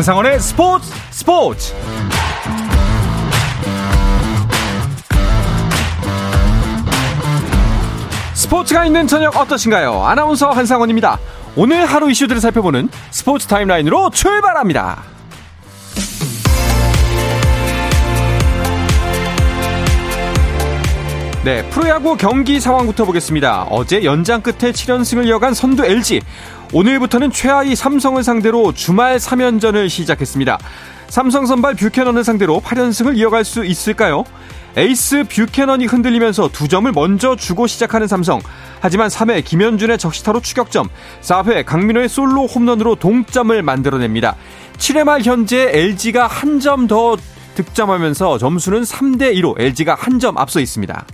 한상원의 스포츠 스포츠 스포츠가 있는 저녁 어떠신가요? 아나운서 한상원입니다. 오늘 하루 이슈들을 살펴보는 스포츠 타임라인으로 출발합니다. 네, 프로야구 경기 상황부터 보겠습니다. 어제 연장 끝에 7연승을 이어간 선두 LG. 오늘부터는 최하위 삼성을 상대로 주말 3연전을 시작했습니다. 삼성 선발 뷰캐넌을 상대로 8연승을 이어갈 수 있을까요? 에이스 뷰캐넌이 흔들리면서 두 점을 먼저 주고 시작하는 삼성. 하지만 3회 김현준의 적시타로 추격점, 4회 강민호의 솔로 홈런으로 동점을 만들어냅니다. 7회 말 현재 LG가 한 점 더 득점하면서 점수는 3대 2로 LG가 한 점 앞서 있습니다.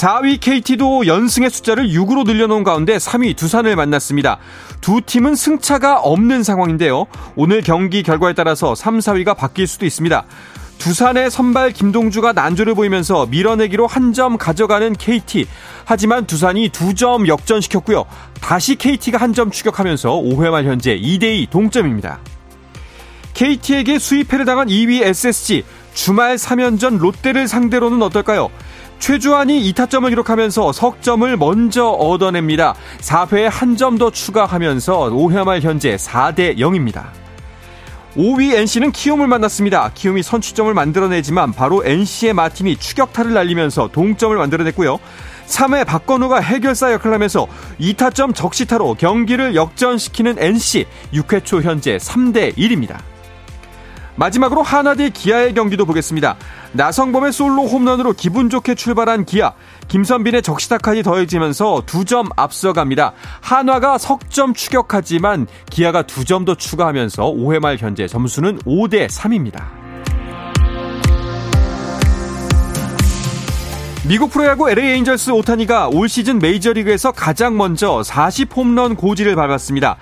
4위 KT도 연승의 숫자를 6으로 늘려놓은 가운데 3위 두산을 만났습니다. 두 팀은 승차가 없는 상황인데요. 오늘 경기 결과에 따라서 3, 4위가 바뀔 수도 있습니다. 두산의 선발 김동주가 난조를 보이면서 밀어내기로 한 점 가져가는 KT. 하지만 두산이 두 점 역전시켰고요. 다시 KT가 한 점 추격하면서 5회 말 현재 2대2 동점입니다. KT에게 수입회를 당한 2위 SSG. 주말 3연전 롯데를 상대로는 어떨까요? 최주환이 2타점을 기록하면서 석점을 먼저 얻어냅니다. 4회에 한 점 더 추가하면서 5회 말 현재 4대 0입니다. 5위 NC는 키움을 만났습니다. 키움이 선취점을 만들어내지만 바로 NC의 마틴이 추격타를 날리면서 동점을 만들어냈고요. 3회 박건우가 해결사 역할을 하면서 2타점 적시타로 경기를 역전시키는 NC 6회 초 현재 3대 1입니다. 마지막으로 하나 대 기아의 경기도 보겠습니다. 나성범의 솔로 홈런으로 기분 좋게 출발한 기아. 김선빈의 적시타까지 더해지면서 두 점 앞서갑니다. 한화가 석점 추격하지만 기아가 두 점 더 추가하면서 5회 말 현재 점수는 5대 3입니다. 미국 프로야구 LA 에인절스 오타니가 올 시즌 메이저리그에서 가장 먼저 40 홈런 고지를 밟았습니다.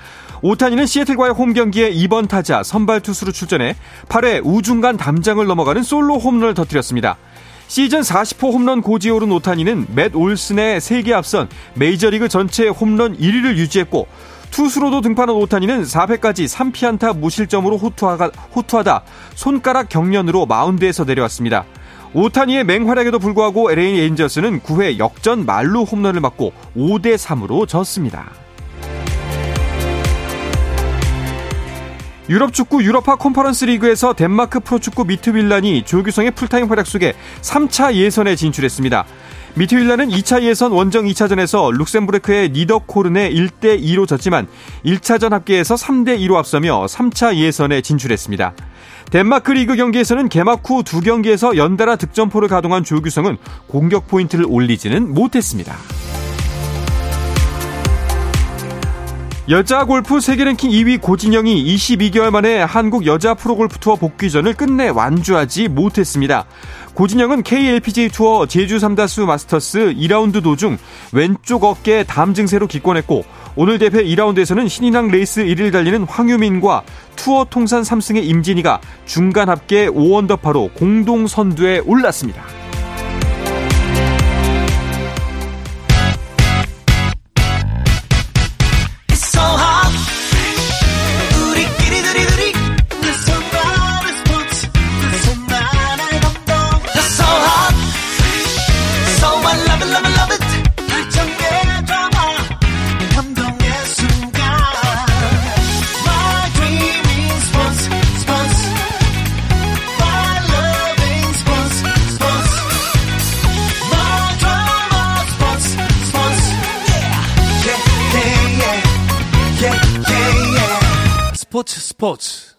오타니는 시애틀과의 홈 경기에 2번 타자 선발 투수로 출전해 8회 우중간 담장을 넘어가는 솔로 홈런을 터뜨렸습니다. 시즌 40호 홈런 고지에 오른 오타니는 맷 올슨에 3개 앞선 메이저리그 전체 홈런 1위를 유지했고 투수로도 등판한 오타니는 4회까지 3피안타 무실점으로 호투하가, 호투하다 손가락 경련으로 마운드에서 내려왔습니다. 오타니의 맹활약에도 불구하고 LA 에인절스는 9회 역전 만루 홈런을 맞고 5대 3으로 졌습니다. 유럽 축구 유로파 컨퍼런스 리그에서 덴마크 프로축구 미트윌란이 조규성의 풀타임 활약 속에 3차 예선에 진출했습니다. 미트윌란은 2차 예선 원정 2차전에서 룩셈부르크의 니더코른에 1대2로 졌지만 1차전 합계에서 3대2로 앞서며 3차 예선에 진출했습니다. 덴마크 리그 경기에서는 개막 후 두 경기에서 연달아 득점포를 가동한 조규성은 공격 포인트를 올리지는 못했습니다. 여자 골프 세계 랭킹 2위 고진영이 22개월 만에 한국 여자 프로골프 투어 복귀전을 끝내 완주하지 못했습니다. 고진영은 KLPGA 투어 제주 삼다수 마스터스 2라운드 도중 왼쪽 어깨 담 증세로 기권했고 오늘 대회 2라운드에서는 신인왕 레이스 1위를 달리는 황유민과 투어 통산 3승의 임진희가 중간 합계 5언더파로 공동 선두에 올랐습니다. 스포츠 스포츠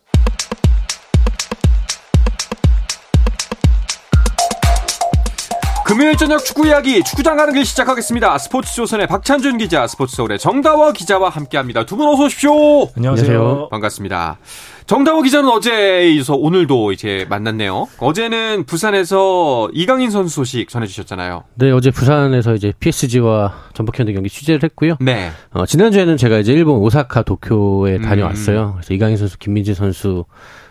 금요일 저녁 축구 이야기 축구장 가는 길 시작하겠습니다. 스포츠 조선의 박찬준 기자, 스포츠 서울의 정다워 기자와 함께합니다. 두 분 어서 오십시오. 안녕하세요. 반갑습니다. 정다워 기자는 어제에 이어서 오늘도 이제 만났네요. 어제는 부산에서 이강인 선수 소식 전해주셨잖아요. 네, 어제 부산에서 이제 PSG와 전북현대 경기 취재를 했고요. 네. 어, 지난주에는 제가 이제 일본 오사카 도쿄에 다녀왔어요. 그래서 이강인 선수, 김민재 선수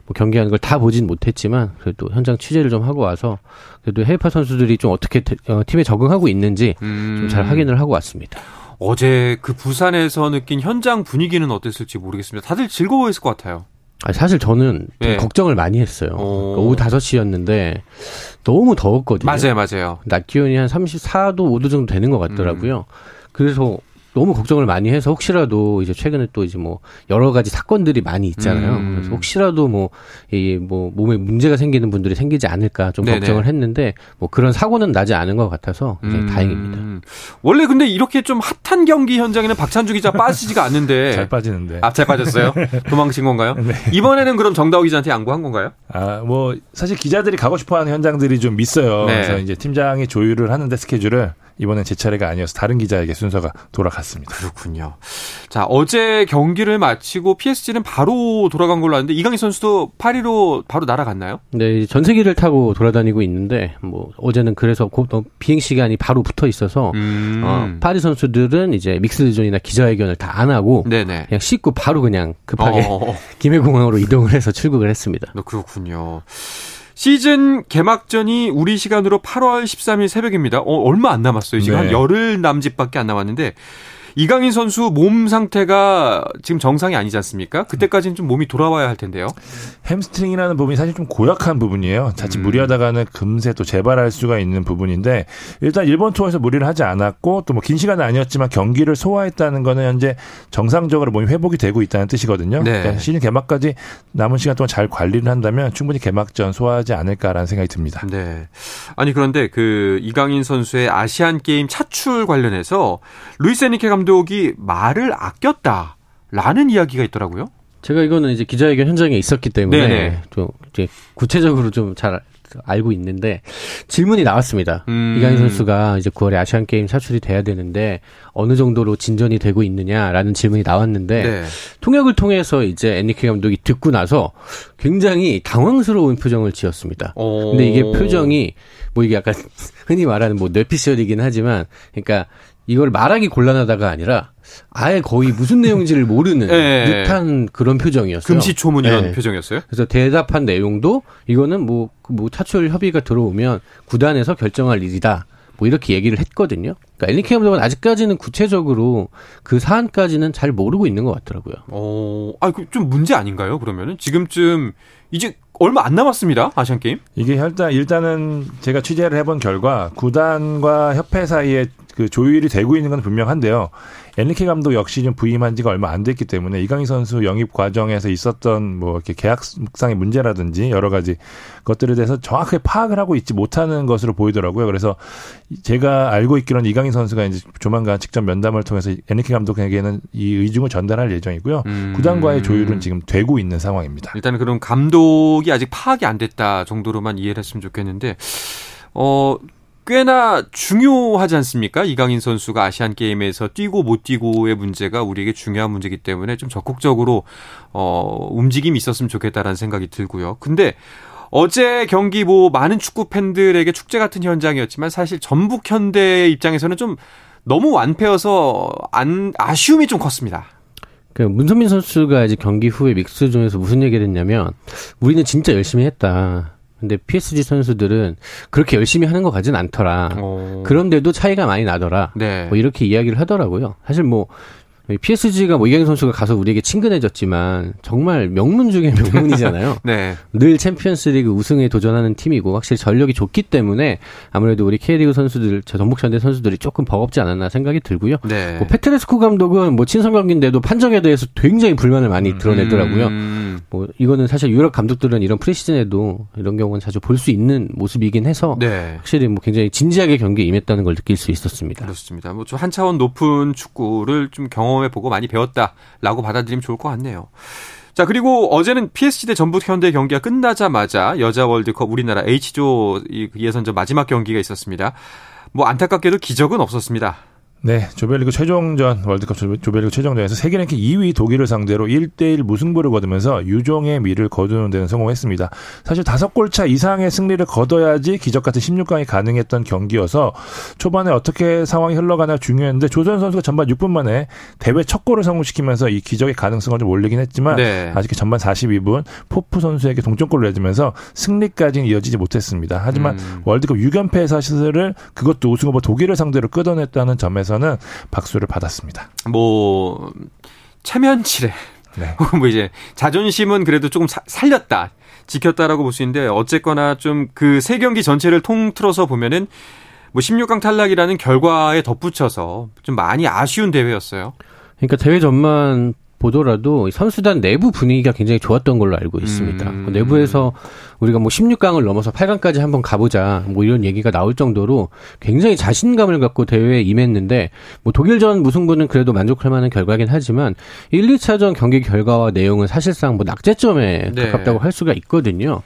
뭐 경기하는 걸 다 보진 못했지만 그래도 현장 취재를 좀 하고 와서 그래도 해외파 선수들이 좀 어떻게 어, 팀에 적응하고 있는지 음. 좀잘 확인을 하고 왔습니다. 어제 그 부산에서 느낀 현장 분위기는 어땠을지 모르겠습니다. 다들 즐거워했을 것 같아요. 아, 사실 저는 좀 예. 걱정을 많이 했어요. 오. 그러니까 오후 5시였는데 너무 더웠거든요. 맞아요, 맞아요. 낮 기온이 한 34도, 5도 정도 되는 것 같더라고요. 음. 그래서 너무 걱정을 많이 해서 혹시라도 이제 최근에 또 이제 뭐 여러 가지 사건들이 많이 있잖아요. 음. 그래서 혹시라도 뭐 이 뭐 몸에 문제가 생기는 분들이 생기지 않을까 좀 네네. 걱정을 했는데 뭐 그런 사고는 나지 않은 것 같아서 굉장히 음. 다행입니다. 원래 근데 이렇게 좀 핫한 경기 현장에는 박찬주 기자 빠지지가 않는데 잘 빠지는데. 아, 잘 빠졌어요? 도망친 건가요? 네. 이번에는 그럼 정다우 기자한테 양보한 건가요? 아, 뭐 사실 기자들이 가고 싶어하는 현장들이 좀 있어요. 네. 그래서 이제 팀장이 조율을 하는데 스케줄을 이번엔 제 차례가 아니어서 다른 기자에게 순서가 돌아갔습니다. 그렇군요. 자, 어제 경기를 마치고 PSG는 바로 돌아간 걸로 아는데 이강인 선수도 파리로 바로 날아갔나요? 네, 전세기를 타고 돌아다니고 있는데 뭐 어제는 그래서 고- 어, 비행 시간이 바로 붙어 있어서 음. 어, 파리 선수들은 이제 믹스존이나 기자회견을 다 안 하고 네네. 그냥 씻고 바로 그냥 급하게 어, 김해공항으로 이동을 해서 출국을 했습니다. 어, 그렇군요. 시즌 개막전이 우리 시간으로 8월 13일 새벽입니다. 어, 얼마 안 남았어요. 지금 네. 한 열흘 남짓밖에 안 남았는데 이강인 선수 몸 상태가 지금 정상이 아니지 않습니까? 그때까지는 좀 몸이 돌아와야 할 텐데요. 햄스트링이라는 부분이 사실 좀 고약한 부분이에요. 자칫 음. 무리하다가는 금세 또 재발할 수가 있는 부분인데 일단 일본 투어에서 무리를 하지 않았고 또 뭐 긴 시간은 아니었지만 경기를 소화했다는 거는 현재 정상적으로 몸이 회복이 되고 있다는 뜻이거든요. 네. 그러니까 시즌 개막까지 남은 시간 동안 잘 관리를 한다면 충분히 개막전 소화하지 않을까라는 생각이 듭니다. 네. 아니 그런데 그 이강인 선수의 아시안 게임 차출 관련해서 루이스 에니케 감독 이 말을 아꼈다라는 이야기가 있더라고요. 제가 이거는 이제 기자회견 현장에 있었기 때문에 네네. 좀 이제 구체적으로 좀 잘 알고 있는데 질문이 나왔습니다. 음. 이강인 선수가 이제 9월에 아시안 게임 차출이 돼야 되는데 어느 정도로 진전이 되고 있느냐라는 질문이 나왔는데 네. 통역을 통해서 이제 애니케 감독이 듣고 나서 굉장히 당황스러운 표정을 지었습니다. 어. 근데 이게 표정이 뭐 이게 약간 흔히 말하는 뭐 뇌피셜이긴 하지만 그러니까 이걸 말하기 곤란하다가 아니라 아예 거의 무슨 내용인지를 모르는 예. 듯한 그런 표정이었어요. 금시초문 이런 네. 표정이었어요. 그래서 대답한 내용도 이거는 뭐, 그뭐 차출 협의가 들어오면 구단에서 결정할 일이다. 뭐 이렇게 얘기를 했거든요. 그러니까 엘리케 감독은 아직까지는 구체적으로 그 사안까지는 잘 모르고 있는 것 같더라고요. 어, 아, 그좀 문제 아닌가요? 그러면은 지금쯤 이제 얼마 안 남았습니다. 아시안 게임. 이게 일단 일단은 제가 취재를 해본 결과 구단과 협회 사이에 그 조율이 되고 있는 건 분명한데요. 엔리케 감독 역시 좀 부임한 지가 얼마 안 됐기 때문에 이강인 선수 영입 과정에서 있었던 뭐 이렇게 계약상의 문제라든지 여러 가지 것들에 대해서 정확하게 파악을 하고 있지 못하는 것으로 보이더라고요. 그래서 제가 알고 있기로는 이강인 선수가 이제 조만간 직접 면담을 통해서 엔리케 감독에게는 이 의중을 전달할 예정이고요. 음. 구단과의 조율은 지금 되고 있는 상황입니다. 일단은 그럼 감독이 아직 파악이 안 됐다 정도로만 이해를 했으면 좋겠는데, 어, 꽤나 중요하지 않습니까? 이강인 선수가 아시안 게임에서 뛰고 못 뛰고의 문제가 우리에게 중요한 문제이기 때문에 좀 적극적으로 어, 움직임이 있었으면 좋겠다라는 생각이 들고요. 근데 어제 경기 뭐 많은 축구 팬들에게 축제 같은 현장이었지만 사실 전북 현대 입장에서는 좀 너무 완패여서 안 아쉬움이 좀 컸습니다. 그 문선민 선수가 이제 경기 후에 믹스존에서 무슨 얘기를 했냐면 우리는 진짜 열심히 했다. 근데 PSG 선수들은 그렇게 열심히 하는 것 같진 않더라. 어, 그런데도 차이가 많이 나더라. 네. 뭐 이렇게 이야기를 하더라고요. 사실 뭐 PSG가 뭐 이강인 선수가 가서 우리에게 친근해졌지만 정말 명문 중에 명문이잖아요. 네. 늘 챔피언스리그 우승에 도전하는 팀이고 확실히 전력이 좋기 때문에 아무래도 우리 K리그 선수들, 저 전북 현대 선수들이 조금 버겁지 않았나 생각이 들고요. 네. 뭐 페트레스코 감독은 뭐 친선 경기인데도 판정에 대해서 굉장히 불만을 많이 드러내더라고요. 음, 뭐 이거는 사실 유럽 감독들은 이런 프리시즌에도 이런 경우는 자주 볼 수 있는 모습이긴 해서 네. 확실히 뭐 굉장히 진지하게 경기에 임했다는 걸 느낄 수 있었습니다. 그렇습니다. 뭐 좀 한 차원 높은 축구를 좀 경험 해 보고 많이 배웠다라고 받아들이면 좋을 것 같네요. 자, 그리고 어제는 PSG 대 전북 현대 경기가 끝나자마자 여자 월드컵 우리나라 H조 이 예선전 마지막 경기가 있었습니다. 뭐 안타깝게도 기적은 없었습니다. 네, 조별리그 최종전 월드컵 조- 조별리그 최종전에서 세계 랭킹 2위 독일을 상대로 1대1 무승부를 거두면서 유종의 미를 거두는 데는 성공했습니다. 사실 다섯 골차 이상의 승리를 거둬야지 기적 같은 16강이 가능했던 경기여서 초반에 어떻게 상황이 흘러가나 중요했는데 조선 선수가 전반 6분 만에 대회 첫 골을 성공시키면서 이 기적의 가능성을 좀 올리긴 했지만 네. 아직 전반 42분 포프 선수에게 동점골을 내주면서 승리까지는 이어지지 못했습니다. 하지만 음. 월드컵 6연패 사실을 그것도 우승 후보 독일을 상대로 끊어냈다는 점에서 는 박수를 받았습니다. 뭐 체면치레 네. 뭐 이제 자존심은 그래도 조금 사, 살렸다. 지켰다라고 볼 수 있는데 어쨌거나 좀 그 세 경기 전체를 통틀어서 보면은 뭐 16강 탈락이라는 결과에 덧붙여서 좀 많이 아쉬운 대회였어요. 그러니까 대회 전만 보더라도 선수단 내부 분위기가 굉장히 좋았던 걸로 알고 있습니다. 음. 그 내부에서 우리가 뭐 16강을 넘어서 8강까지 한번 가보자 뭐 이런 얘기가 나올 정도로 굉장히 자신감을 갖고 대회에 임했는데 뭐 독일전 무승부는 그래도 만족할 만한 결과긴 하지만 1, 2차전 경기 결과와 내용은 사실상 뭐 낙제점에 네. 가깝다고 할 수가 있거든요.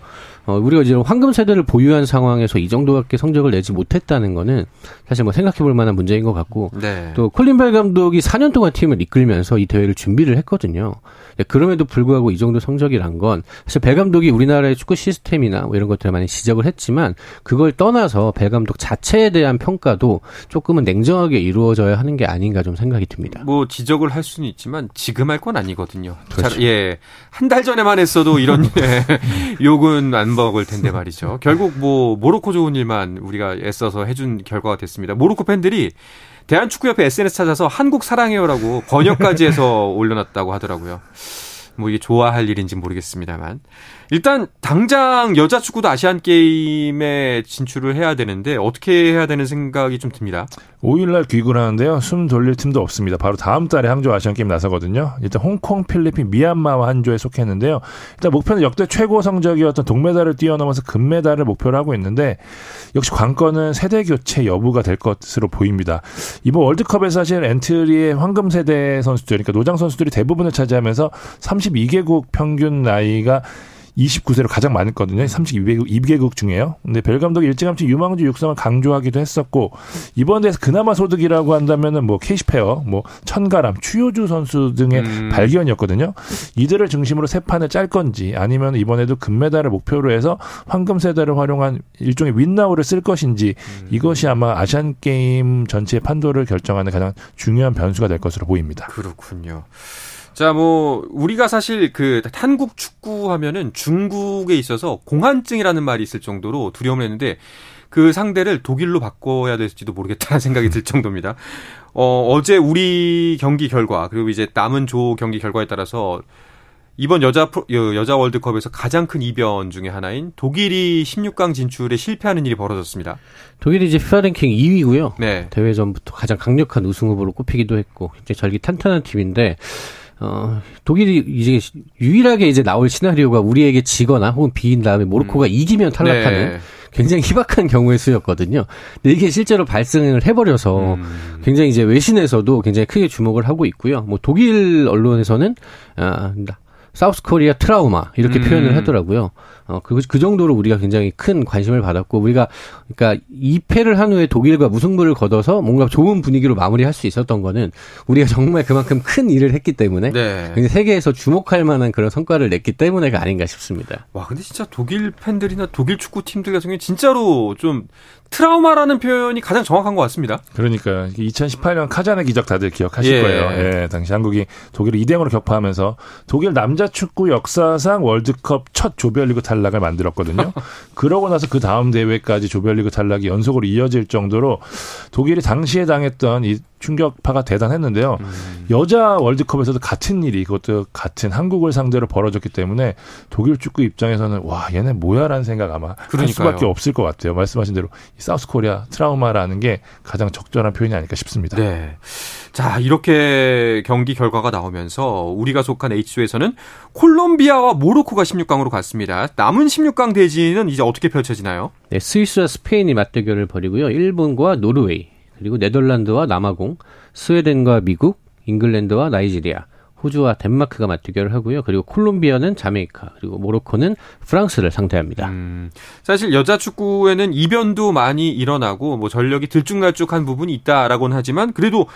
어, 우리가 이제 황금 세대를 보유한 상황에서 이 정도밖에 성적을 내지 못했다는 거는 사실 뭐 생각해 볼 만한 문제인 것 같고 네. 또 콜린 벨 감독이 4년 동안 팀을 이끌면서 이 대회를 준비를 했거든요. 네, 그럼에도 불구하고 이 정도 성적이란 건 사실 벨 감독이 우리나라의 축구 시스템이나 뭐 이런 것들을 많이 지적을 했지만 그걸 떠나서 벨 감독 자체에 대한 평가도 조금은 냉정하게 이루어져야 하는 게 아닌가 좀 생각이 듭니다. 뭐 지적을 할 수는 있지만 지금 할 건 아니거든요. 그렇죠. 잘, 예. 한 달 전에만 했어도 이런 예, 욕은 안 먹을 텐데 말이죠. 결국 뭐 모로코 좋은 일만 우리가 애써서 해준 결과가 됐습니다. 모로코 팬들이 대한축구협회 SNS 찾아서 한국 사랑해요라고 번역까지 해서 올려놨다고 하더라고요. 뭐 이게 좋아할 일인지 모르겠습니다만 일단 당장 여자 축구도 아시안 게임에 진출을 해야 되는데 어떻게 해야 되는 생각이 좀 듭니다. 5일날 귀국을 하는데요. 숨 돌릴 틈도 없습니다. 바로 다음 달에 항저우 아시안 게임 나서거든요. 일단 홍콩, 필리핀, 미얀마와 한 조에 속했는데요. 일단 목표는 역대 최고 성적이었던 동메달을 뛰어넘어서 금메달을 목표로 하고 있는데 역시 관건은 세대 교체 여부가 될 것으로 보입니다. 이번 월드컵에 사실 엔트리의 황금 세대 선수들, 그러니까 노장 선수들이 대부분을 차지하면서 32개국 평균 나이가 29세로 가장 많았거든요. 32개국 2개국 중에요. 근데 벨 감독이 일찌감치 유망주 육성을 강조하기도 했었고 이번 대회에서 그나마 소득이라고 한다면은 뭐 케이시페어, 뭐 천가람, 추요주 선수 등의 음. 발견이었거든요. 이들을 중심으로 세 판을 짤 건지 아니면 이번에도 금메달을 목표로 해서 황금 세대를 활용한 일종의 윈나우를 쓸 것인지 이것이 아마 아시안 게임 전체의 판도를 결정하는 가장 중요한 변수가 될 것으로 보입니다. 그렇군요. 자, 뭐 우리가 사실 그 한국 축구 하면은 중국에 있어서 공한증이라는 말이 있을 정도로 두려움을 했는데 그 상대를 독일로 바꿔야 될지도 모르겠다는 생각이 들 정도입니다. 어, 어제 우리 경기 결과 그리고 이제 남은 조 경기 결과에 따라서 이번 여자 프로- 여- 여자 월드컵에서 가장 큰 이변 중에 하나인 독일이 16강 진출에 실패하는 일이 벌어졌습니다. 독일이 이제 FIFA 랭킹 2위고요. 네. 대회 전부터 가장 강력한 우승 후보로 꼽히기도 했고 굉장히 절기 탄탄한 팀인데 어, 독일이 이제 유일하게 이제 나올 시나리오가 우리에게 지거나 혹은 비인 다음에 모로코가 이기면 탈락하는 네. 굉장히 희박한 경우의 수였거든요. 근데 이게 실제로 발생을 해버려서 음. 굉장히 이제 외신에서도 굉장히 크게 주목을 하고 있고요. 뭐 독일 언론에서는 아, 사우스 코리아 트라우마 이렇게 음. 표현을 하더라고요. 어, 그, 그 정도로 우리가 굉장히 큰 관심을 받았고 우리가 그러니까 2패를 한 후에 독일과 무승부를 거둬서 뭔가 좋은 분위기로 마무리할 수 있었던 거는 우리가 정말 그만큼 큰 일을 했기 때문에 네. 굉장히 세계에서 주목할 만한 그런 성과를 냈기 때문에가 아닌가 싶습니다. 와, 근데 진짜 독일 팬들이나 독일 축구 팀들 같은 경우에 진짜로 좀 트라우마라는 표현이 가장 정확한 것 같습니다. 그러니까 2018년 카자네 기적 다들 기억하실 예. 거예요. 예, 당시 한국이 독일을 2대 0으로 격파하면서 독일 남자 축구 역사상 월드컵 첫 조별리그 탈락을 만들었거든요. 그러고 나서 그 다음 대회까지 조별리그 탈락이 연속으로 이어질 정도로 독일이 당시에 당했던 이 충격파가 대단했는데요. 여자 월드컵에서도 같은 일이 그것도 같은 한국을 상대로 벌어졌기 때문에 독일 축구 입장에서는 와 얘네 뭐야라는 생각 아마 할 그러니까요. 수밖에 없을 것 같아요. 말씀하신 대로 이 South Korea 트라우마라는 게 가장 적절한 표현이 아닐까 싶습니다. 네. 자, 이렇게 경기 결과가 나오면서 우리가 속한 H조에서는 콜롬비아와 모로코가 16강으로 갔습니다. 남은 16강 대진은 이제 어떻게 펼쳐지나요? 네, 스위스와 스페인이 맞대결을 벌이고요. 일본과 노르웨이, 그리고 네덜란드와 남아공, 스웨덴과 미국, 잉글랜드와 나이지리아, 호주와 덴마크가 맞대결을 하고요. 그리고 콜롬비아는 자메이카, 그리고 모로코는 프랑스를 상대합니다. 음, 사실 여자 축구에는 이변도 많이 일어나고 뭐 전력이 들쭉날쭉한 부분이 있다라고는 하지만 그래도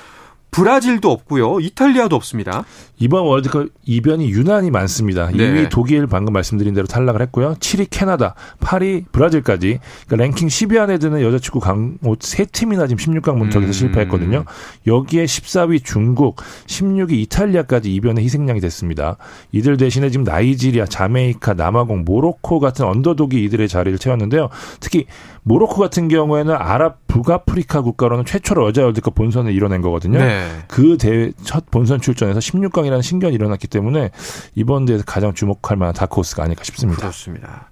브라질도 없고요. 이탈리아도 없습니다. 이번 월드컵 이변이 유난히 많습니다. 네. 2위 독일 방금 말씀드린 대로 탈락을 했고요. 7위 캐나다, 8위 브라질까지 그러니까 랭킹 10위 안에 드는 여자 축구 강호 세 팀이나 지금 16강 문턱에서 음. 실패했거든요. 여기에 14위 중국, 16위 이탈리아까지 이변의 희생양이 됐습니다. 이들 대신에 지금 나이지리아, 자메이카, 남아공, 모로코 같은 언더독이 이들의 자리를 채웠는데요. 특히 모로코 같은 경우에는 아랍 북아프리카 국가로는 최초로 여자 월드컵 본선을 이뤄낸 거거든요. 네. 그 대회 첫 본선 출전에서 16강이라는 신견이 일어났기 때문에 이번 대회에서 가장 주목할 만한 다크호스가 아닐까 싶습니다. 그렇습니다.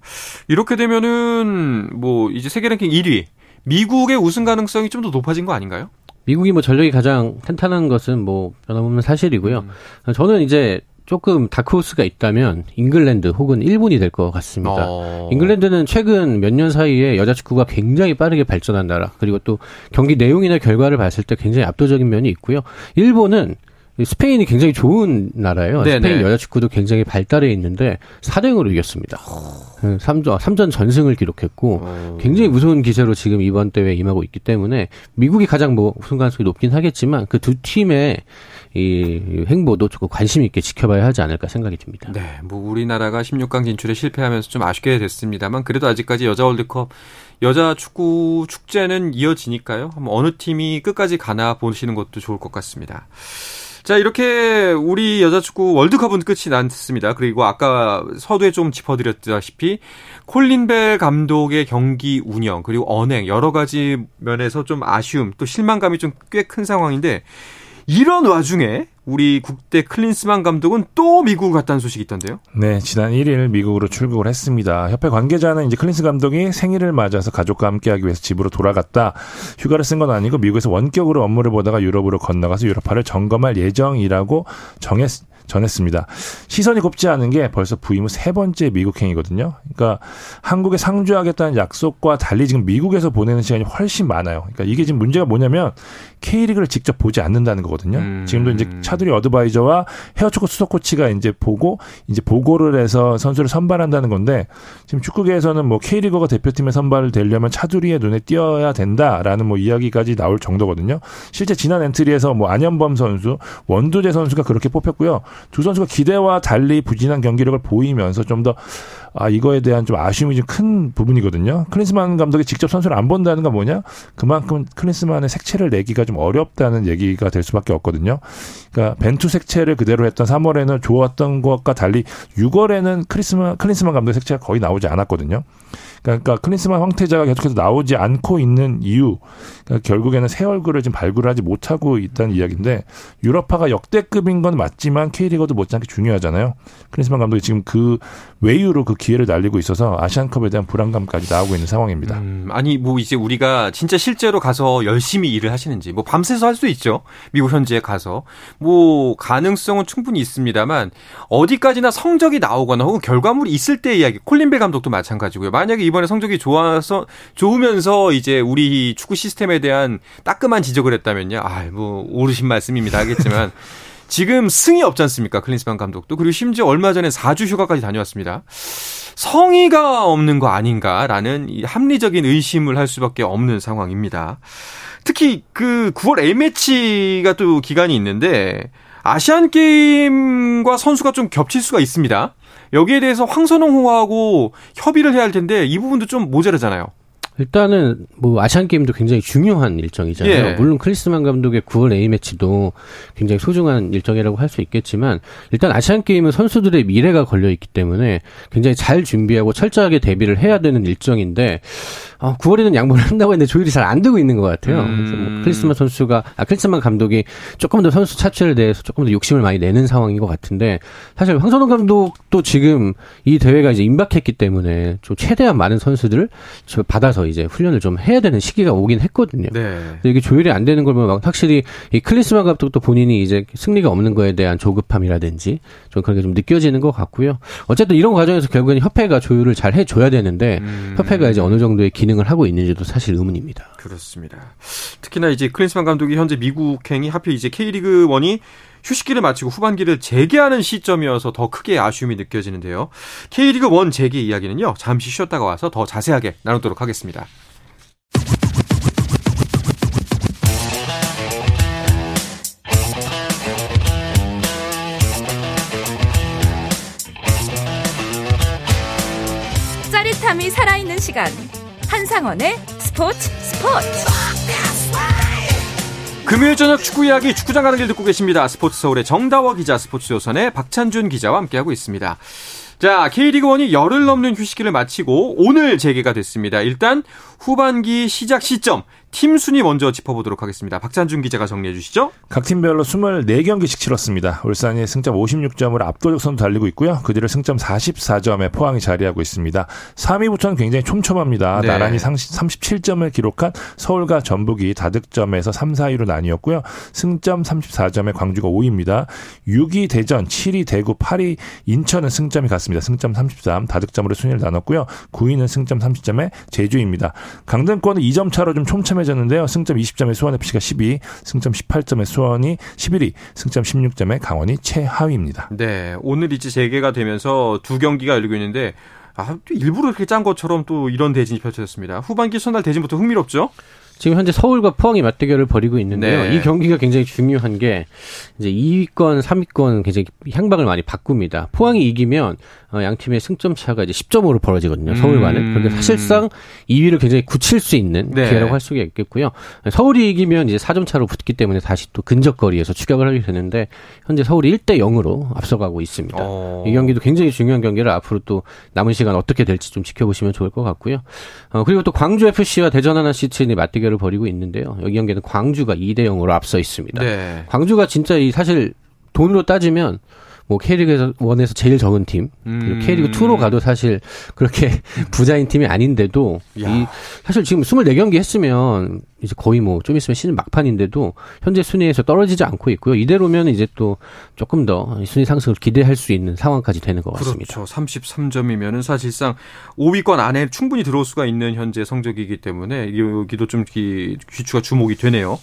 이렇게 되면은 뭐 이제 세계 랭킹 1위 미국의 우승 가능성이 좀 더 높아진 거 아닌가요? 미국이 뭐 전력이 가장 탄탄한 것은 뭐 변함없는 사실이고요. 음. 저는 이제 조금 다크호스가 있다면 잉글랜드 혹은 일본이 될 것 같습니다. 어. 잉글랜드는 최근 몇 년 사이에 여자 축구가 굉장히 빠르게 발전한 나라 그리고 또 경기 내용이나 결과를 봤을 때 굉장히 압도적인 면이 있고요. 일본은 스페인이 굉장히 좋은 나라예요. 네네. 스페인 여자 축구도 굉장히 발달해 있는데 4대0으로 이겼습니다. 3전, 3전 전승을 기록했고 어. 굉장히 무서운 기세로 지금 이번 대회에 임하고 있기 때문에 미국이 가장 뭐 우승 가능성이 높긴 하겠지만 그 두 팀의 이 행보도 조금 관심 있게 지켜봐야 하지 않을까 생각이 듭니다. 네, 뭐 우리나라가 16강 진출에 실패하면서 좀 아쉽게 됐습니다만 그래도 아직까지 여자 월드컵 여자 축구 축제는 이어지니까요. 어느 팀이 끝까지 가나 보시는 것도 좋을 것 같습니다. 자, 이렇게 우리 여자축구 월드컵은 끝이 났습니다. 그리고 아까 서두에 좀 짚어드렸다시피 콜린 벨 감독의 경기 운영 그리고 언행 여러 가지 면에서 좀 아쉬움 또 실망감이 좀 꽤 큰 상황인데 이런 와중에 우리 국대 클린스만 감독은 또 미국을 갔다는 소식이 있던데요. 네, 지난 1일 미국으로 출국을 했습니다. 협회 관계자는 이제 클린스만 감독이 생일을 맞아서 가족과 함께하기 위해서 집으로 돌아갔다. 휴가를 쓴 건 아니고 미국에서 원격으로 업무를 보다가 유럽으로 건너가서 유럽파를 점검할 예정이라고 전했 전했습니다. 시선이 곱지 않은 게 벌써 부임 후 세 번째 미국행이거든요. 그러니까 한국에 상주하겠다는 약속과 달리 지금 미국에서 보내는 시간이 훨씬 많아요. 그러니까 이게 지금 문제가 뭐냐면 K리그를 직접 보지 않는다는 거거든요. 음. 지금도 이제 차두리 어드바이저와 헤어초코 수석 코치가 이제 보고 이제 보고를 해서 선수를 선발한다는 건데 지금 축구계에서는 뭐 K리그가 대표팀에 선발을 되려면 차두리의 눈에 띄어야 된다라는 뭐 이야기까지 나올 정도거든요. 실제 지난 엔트리에서 뭐 안현범 선수, 원두재 선수가 그렇게 뽑혔고요. 두 선수가 기대와 달리 부진한 경기력을 보이면서 좀 더 아, 이거에 대한 좀 아쉬움이 좀 큰 부분이거든요. 클린스만 감독이 직접 선수를 안 본다는 건 뭐냐? 그만큼 클린스만의 색채를 내기가 좀 어렵다는 얘기가 될 수밖에 없거든요. 그러니까 벤투 색채를 그대로 했던 3월에는 좋았던 것과 달리 6월에는 크리스만 클린스만 감독의 색채가 거의 나오지 않았거든요. 그러니까 클린스만 황태자가 계속해서 나오지 않고 있는 이유, 그러니까 결국에는 새 얼굴을 지금 발굴하지 못하고 있다는 이야기인데 유럽파가 역대급인 건 맞지만 K리거도 못지않게 중요하잖아요. 클린스만 감독이 지금 그 외유로 그 기회를 날리고 있어서 아시안컵에 대한 불안감까지 나오고 있는 상황입니다. 음, 아니 뭐 이제 우리가 진짜 실제로 가서 열심히 일을 하시는지 뭐 밤새서 할 수 있죠. 미국 현지에 가서 뭐 가능성은 충분히 있습니다만 어디까지나 성적이 나오거나 혹은 결과물이 있을 때 이야기. 콜린벨 감독도 마찬가지고요. 만약에 이번에 성적이 좋아서 좋으면서 이제 우리 축구 시스템에 대한 따끔한 지적을 했다면요. 아, 뭐 오르신 말씀입니다 하겠지만 지금 승이 없지 않습니까? 클린스만 감독도. 그리고 심지어 얼마 전에 4주 휴가까지 다녀왔습니다. 성의가 없는 거 아닌가라는 합리적인 의심을 할 수밖에 없는 상황입니다. 특히 그 9월 A매치가 또 기간이 있는데 아시안 게임과 선수가 좀 겹칠 수가 있습니다. 여기에 대해서 황선홍 호하고 협의를 해야 할 텐데 이 부분도 좀 모자라잖아요. 일단은 뭐 아시안 게임도 굉장히 중요한 일정이잖아요. 예. 물론 크리스만 감독의 9월 A 매치도 굉장히 소중한 일정이라고 할 수 있겠지만 일단 아시안 게임은 선수들의 미래가 걸려 있기 때문에 굉장히 잘 준비하고 철저하게 대비를 해야 되는 일정인데 어, 9월에는 양보를 한다고 했는데 조율이 잘 안 되고 있는 것 같아요. 음. 그래서 뭐 크리스만 선수가 아 크리스만 감독이 조금 더 선수 차출에 대해서 조금 더 욕심을 많이 내는 상황인 것 같은데 사실 황선홍 감독도 지금 이 대회가 이제 임박했기 때문에 좀 최대한 많은 선수들을 받아서 이제 훈련을 좀 해야 되는 시기가 오긴 했거든요. 네. 이게 조율이 안 되는 걸 보면 확실히 이 클리스만 감독도 본인이 이제 승리가 없는 거에 대한 조급함이라든지 좀 그런 게 좀 느껴지는 것 같고요. 어쨌든 이런 과정에서 결국에는 협회가 조율을 잘 해줘야 되는데 음. 협회가 이제 어느 정도의 기능을 하고 있는지도 사실 의문입니다. 그렇습니다. 특히나 이제 클린스만 감독이 현재 미국행이 하필 이제 K리그 1이 휴식기를 마치고 후반기를 재개하는 시점이어서 더 크게 아쉬움이 느껴지는데요. K리그 1 재개 이야기는요. 잠시 쉬었다가 와서 더 자세하게 나누도록 하겠습니다. 짜릿함이 살아있는 시간. 한상원의 스포츠 스포츠. 금요일 저녁 축구 이야기 축구장 가는 길 듣고 계십니다. 스포츠 서울의 정다워 기자, 스포츠 조선의 박찬준 기자와 함께하고 있습니다. 자, K리그 1이 열흘 넘는 휴식기를 마치고 오늘 재개가 됐습니다. 일단 후반기 시작 시점 팀 순위 먼저 짚어보도록 하겠습니다. 박찬준 기자가 정리해 주시죠. 각 팀별로 24경기씩 치렀습니다. 울산이 승점 56점으로 압도적 선두 달리고 있고요. 그 뒤를 승점 44점에 포항이 자리하고 있습니다. 3위부터는 굉장히 촘촘합니다. 네. 나란히 37점을 기록한 서울과 전북이 다득점에서 3, 4위로 나뉘었고요. 승점 34점에 광주가 5위입니다. 6위 대전, 7위 대구, 8위 인천은 승점이 같습니다. 승점 33, 다득점으로 순위를 나눴고요. 9위는 승점 30점에 제주입니다. 강등권은 2점 차로 좀 촘촘해 졌는데요. 승점 20점에 수원FC가 12위, 승점 18점에 수원이 11위, 승점 16점에 강원이 최하위입니다. 네, 오늘 이제 재개가 되면서 두 경기가 열리고 있는데 아, 또 일부러 이렇게 짠 것처럼 또 이런 대진이 펼쳐졌습니다. 후반기 첫날 대진부터 흥미롭죠? 지금 현재 서울과 포항이 맞대결을 벌이고 있는데요. 네. 이 경기가 굉장히 중요한 게 이제 2위권, 3위권 굉장히 향방을 많이 바꿉니다. 포항이 이기면 어, 양 팀의 승점 차가 이제 10점으로 벌어지거든요. 서울과는. 음. 그런데 사실상 2위를 굉장히 굳힐 수 있는 네. 기회라고 할 수가 있겠고요. 서울이 이기면 이제 4점 차로 붙기 때문에 다시 또 근접거리에서 추격을 하게 되는데 현재 서울이 1대 0으로 앞서가고 있습니다. 어. 이 경기도 굉장히 중요한 경기를 앞으로 또 남은 시간 어떻게 될지 좀 지켜보시면 좋을 것 같고요. 어, 그리고 또 광주 FC와 대전 하나 시즌이 맞대결 을 벌이고 있는데요. 여기 경기는 광주가 2대 0으로 앞서 있습니다. 네. 광주가 진짜 이 사실 돈으로 따지면 뭐 K리그 원에서 제일 적은 팀, 그리고 음. K리그 2로 가도 사실 그렇게 부자인 팀이 아닌데도 야. 이 사실 지금 24경기 했으면 이제 거의 뭐 좀 있으면 시즌 막판인데도 현재 순위에서 떨어지지 않고 있고요. 이대로면 이제 또 조금 더 순위 상승을 기대할 수 있는 상황까지 되는 것 같습니다. 그렇죠. 33점이면은 사실상 5위권 안에 충분히 들어올 수가 있는 현재 성적이기 때문에 여기도 좀 귀, 귀추가 주목이 되네요.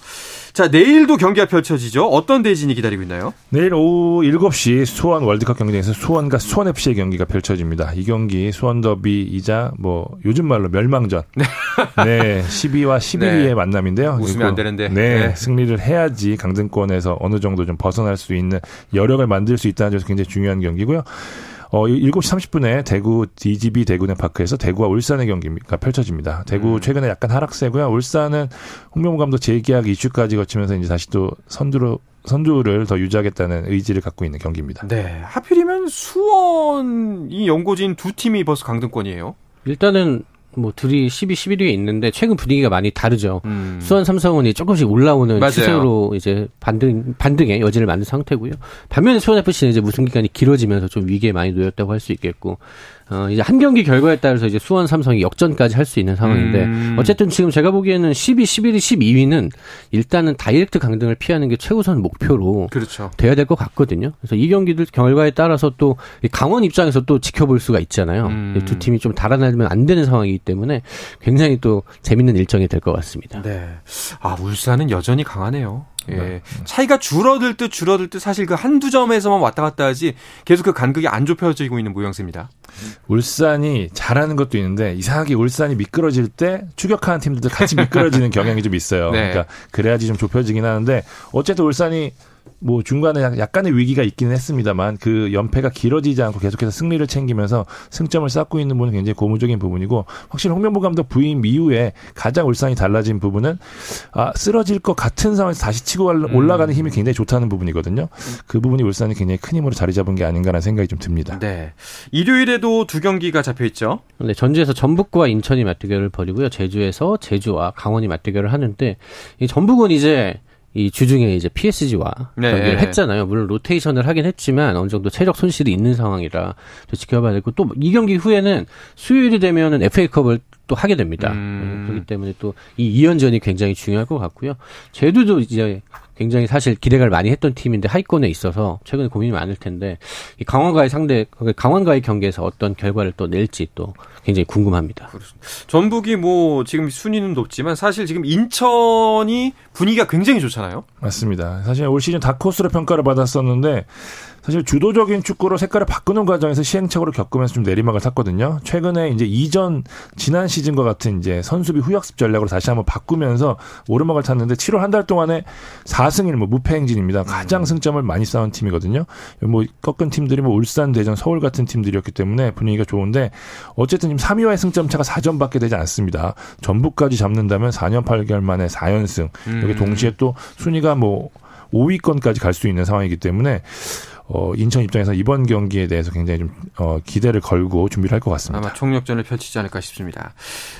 자, 내일도 경기가 펼쳐지죠. 어떤 대진이 기다리고 있나요? 내일 오후 7시 수원 월드컵 경기장에서 수원과 수원FC의 경기가 펼쳐집니다. 이 경기 수원 더비이자 뭐 요즘 말로 멸망전. 네. 12와 11위의 네. 만 남인데요. 웃으면 안 되는데. 네, 네. 승리를 해야지 강등권에서 어느 정도 좀 벗어날 수 있는 여력을 만들 수 있다는 점에서 굉장히 중요한 경기고요. 어, 7시 30분에 대구 DGB 대구네 파크에서 대구와 울산의 경기가 펼쳐집니다. 대구 음. 최근에 약간 하락세고요. 울산은 홍명보 감독 재계약 이슈까지 거치면서 이제 다시 또 선두로 선두를 더 유지하겠다는 의지를 갖고 있는 경기입니다. 네. 하필이면 수원이 연고진 두 팀이 벌써 강등권이에요. 일단은 뭐 둘이 12, 11위에 있는데 최근 분위기가 많이 다르죠. 음. 수원 삼성은이 조금씩 올라오는 맞아요. 추세로 이제 반등 반등의 여지를 만든 상태고요. 반면에 수원 FC는 이제 무승 기간이 길어지면서 좀 위기에 많이 놓였다고 할 수 있겠고 어 이제 한 경기 결과에 따라서 이제 수원 삼성이 역전까지 할 수 있는 상황인데 음. 어쨌든 지금 제가 보기에는 12, 11위, 12위는 일단은 다이렉트 강등을 피하는 게 최우선 목표로 그렇죠. 돼야 될 것 같거든요. 그래서 이 경기들 결과에 따라서 또 강원 입장에서 또 지켜볼 수가 있잖아요. 음. 두 팀이 좀 달아나면 안 되는 상황이기 때문에 굉장히 또 재밌는 일정이 될 것 같습니다. 네. 아, 울산은 여전히 강하네요. 예. 차이가 줄어들 듯 줄어들 듯 사실 그 한두 점에서만 왔다 갔다 하지 계속 그 간극이 안 좁혀지고 있는 모양새입니다. 울산이 잘하는 것도 있는데 이상하게 울산이 미끄러질 때 추격하는 팀들도 같이 미끄러지는 경향이 좀 있어요. 네. 그러니까 그래야지 좀 좁혀지긴 하는데 어쨌든 울산이 뭐 중간에 약- 약간의 위기가 있기는 했습니다만 그 연패가 길어지지 않고 계속해서 승리를 챙기면서 승점을 쌓고 있는 부분은 굉장히 고무적인 부분이고 확실히 홍명보 감독 부임 이후에 가장 울산이 달라진 부분은 아 쓰러질 것 같은 상황에서 다시 치고 갈- 올라가는 힘이 굉장히 좋다는 부분이거든요. 그 부분이 울산이 굉장히 큰 힘으로 자리 잡은 게 아닌가라는 생각이 좀 듭니다. 네. 일요일에도 두 경기가 잡혀 있죠. 네, 전주에서 전북과 인천이 맞대결을 벌이고요. 제주에서 제주와 강원이 맞대결을 하는데 이 전북은 이제 이 주중에 이제 PSG와 네. 경기를 했잖아요. 물론 로테이션을 하긴 했지만 어느 정도 체력 손실이 있는 상황이라 좀 지켜봐야 되고 또 이 경기 후에는 수요일이 되면은 FA컵을 또 하게 됩니다. 음. 그렇기 때문에 또 이 2연전이 굉장히 중요할 것 같고요. 제주도 이제 굉장히 사실 기대를 많이 했던 팀인데 하위권에 있어서 최근에 고민이 많을 텐데 이 강원과의 상대 강원과의 경기에서 어떤 결과를 또 낼지 또 굉장히 궁금합니다. 전북이 뭐 지금 순위는 높지만 사실 지금 인천이 분위기가 굉장히 좋잖아요. 맞습니다. 사실 올 시즌 다크호스로 평가를 받았었는데 사실 주도적인 축구로 색깔을 바꾸는 과정에서 시행착오를 겪으면서 좀 내리막을 탔거든요. 최근에 이제 이전 지난 시즌과 같은 이제 선수비 후역습 전략으로 다시 한번 바꾸면서 오르막을 탔는데 7월 한 달 동안에 4승 1무 무패 행진입니다. 가장 승점을 많이 쌓은 팀이거든요. 뭐 꺾은 팀들이 뭐 울산, 대전, 서울 같은 팀들이었기 때문에 분위기가 좋은데 어쨌든 지금 3위와의 승점 차가 4점밖에 되지 않습니다. 전북까지 잡는다면 4년 8개월 만에 4연승. 여기 동시에 또 순위가 뭐 5위권까지 갈 수 있는 상황이기 때문에 어, 인천 입장에서 이번 경기에 대해서 굉장히 좀 어, 기대를 걸고 준비를 할 것 같습니다. 아마 총력전을 펼치지 않을까 싶습니다.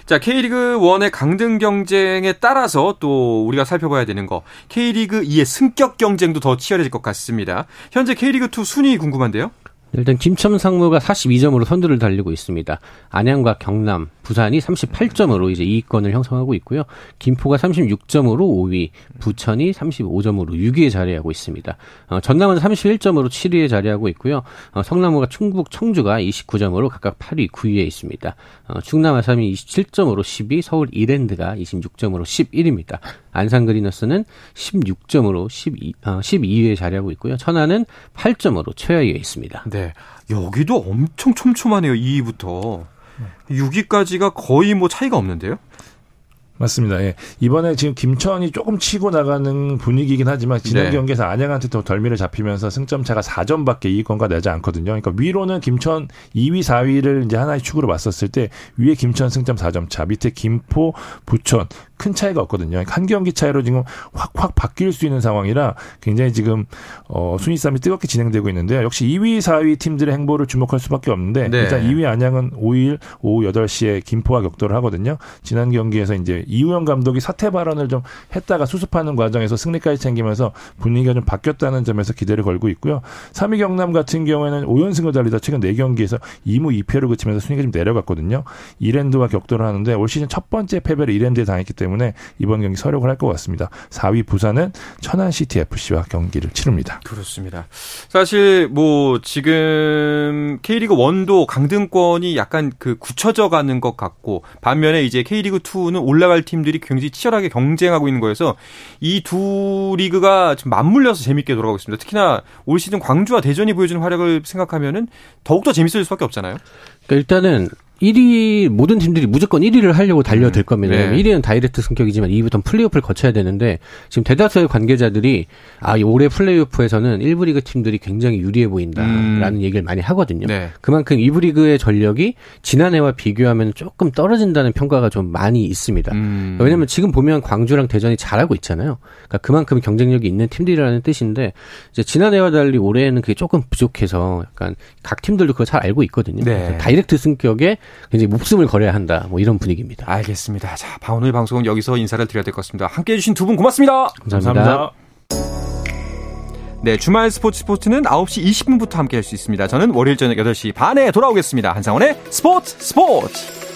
자, K리그 1의 강등 경쟁에 따라서 또 우리가 살펴봐야 되는 거 K리그 2의 승격 경쟁도 더 치열해질 것 같습니다. 현재 K리그 2 순위 궁금한데요. 일단 김천 상무가 42점으로 선두를 달리고 있습니다. 안양과 경남, 부산이 38점으로 이제 2위권을 형성하고 있고요. 김포가 36점으로 5위, 부천이 35점으로 6위에 자리하고 있습니다. 어, 전남은 31점으로 7위에 자리하고 있고요. 어, 성남과 충북, 청주가 29점으로 각각 8위, 9위에 있습니다. 어, 충남 아삼이 27점으로 10위, 서울 이랜드가 26점으로 11위입니다. 안산 그리너스는 16점으로 12, 어, 12위에 자리하고 있고요. 천안은 8점으로 최하위에 있습니다. 네. 여기도 엄청 촘촘하네요. 2위부터. 6위까지가 거의 뭐 차이가 없는데요? 맞습니다. 예. 이번에 지금 김천이 조금 치고 나가는 분위기이긴 하지만 지난 네. 경기에서 안양한테 더 덜미를 잡히면서 승점 차가 4점밖에 이익권과 내지 않거든요. 그러니까 위로는 김천 2위, 4위를 이제 하나의 축으로 봤었을 때 위에 김천 승점 4점 차, 밑에 김포, 부천 큰 차이가 없거든요. 그러니까 한 경기 차이로 지금 확확 바뀔 수 있는 상황이라 굉장히 지금 어, 순위 싸움이 뜨겁게 진행되고 있는데요. 역시 2위, 4위 팀들의 행보를 주목할 수밖에 없는데 네. 일단 2위 안양은 5일 오후 8시에 김포와 격돌을 하거든요. 지난 경기에서 이제 이우영 감독이 사퇴 발언을 좀 했다가 수습하는 과정에서 승리까지 챙기면서 분위기가 좀 바뀌었다는 점에서 기대를 걸고 있고요. 3위 경남 같은 경우에는 5연승을 달리다 최근 4경기에서 2무 2패를 그치면서 순위가 좀 내려갔거든요. 이랜드와 격돌을 하는데 올 시즌 첫 번째 패배를 이랜드에 당했기 때문에 이번 경기 서력을 할 것 같습니다. 4위 부산은 천안 시티 FC와 경기를 치릅니다. 그렇습니다. 사실 뭐 지금 K리그 1도 강등권이 약간 그 굳혀져 가는 것 같고 반면에 이제 K리그 2는 올라갈 팀들이 굉장히 치열하게 경쟁하고 있는 거여서 이 두 리그가 좀 맞물려서 재밌게 돌아가고 있습니다. 특히나 올 시즌 광주와 대전이 보여주는 활약을 생각하면은 더욱더 재밌어질 수밖에 없잖아요. 그러니까 일단은 1위 모든 팀들이 무조건 1위를 하려고 달려들 겁니다. 네. 왜냐면 1위는 다이렉트 승격이지만 2위부터는 플레이오프를 거쳐야 되는데 지금 대다수의 관계자들이 아, 이 올해 플레이오프에서는 1부 리그 팀들이 굉장히 유리해 보인다라는 음. 얘기를 많이 하거든요. 네. 그만큼 2부 리그의 전력이 지난해와 비교하면 조금 떨어진다는 평가가 좀 많이 있습니다. 음. 왜냐면 지금 보면 광주랑 대전이 잘하고 있잖아요. 그러니까 그만큼 경쟁력이 있는 팀들이라는 뜻인데 이제 지난해와 달리 올해는 그게 조금 부족해서 약간 각 팀들도 그걸 잘 알고 있거든요. 네. 다이렉트 승격에 굉장히 목숨을 걸어야 한다. 뭐 이런 분위기입니다. 알겠습니다. 자, 바- 오늘 방송은 여기서 인사를 드려야 될 것 같습니다. 함께 해주신 두 분 고맙습니다. 감사합니다. 네, 주말 스포츠 스포츠는 9시 20분부터 함께 할 수 있습니다. 저는 월요일 저녁 8시 반에 돌아오겠습니다. 한상원의 스포츠 스포츠!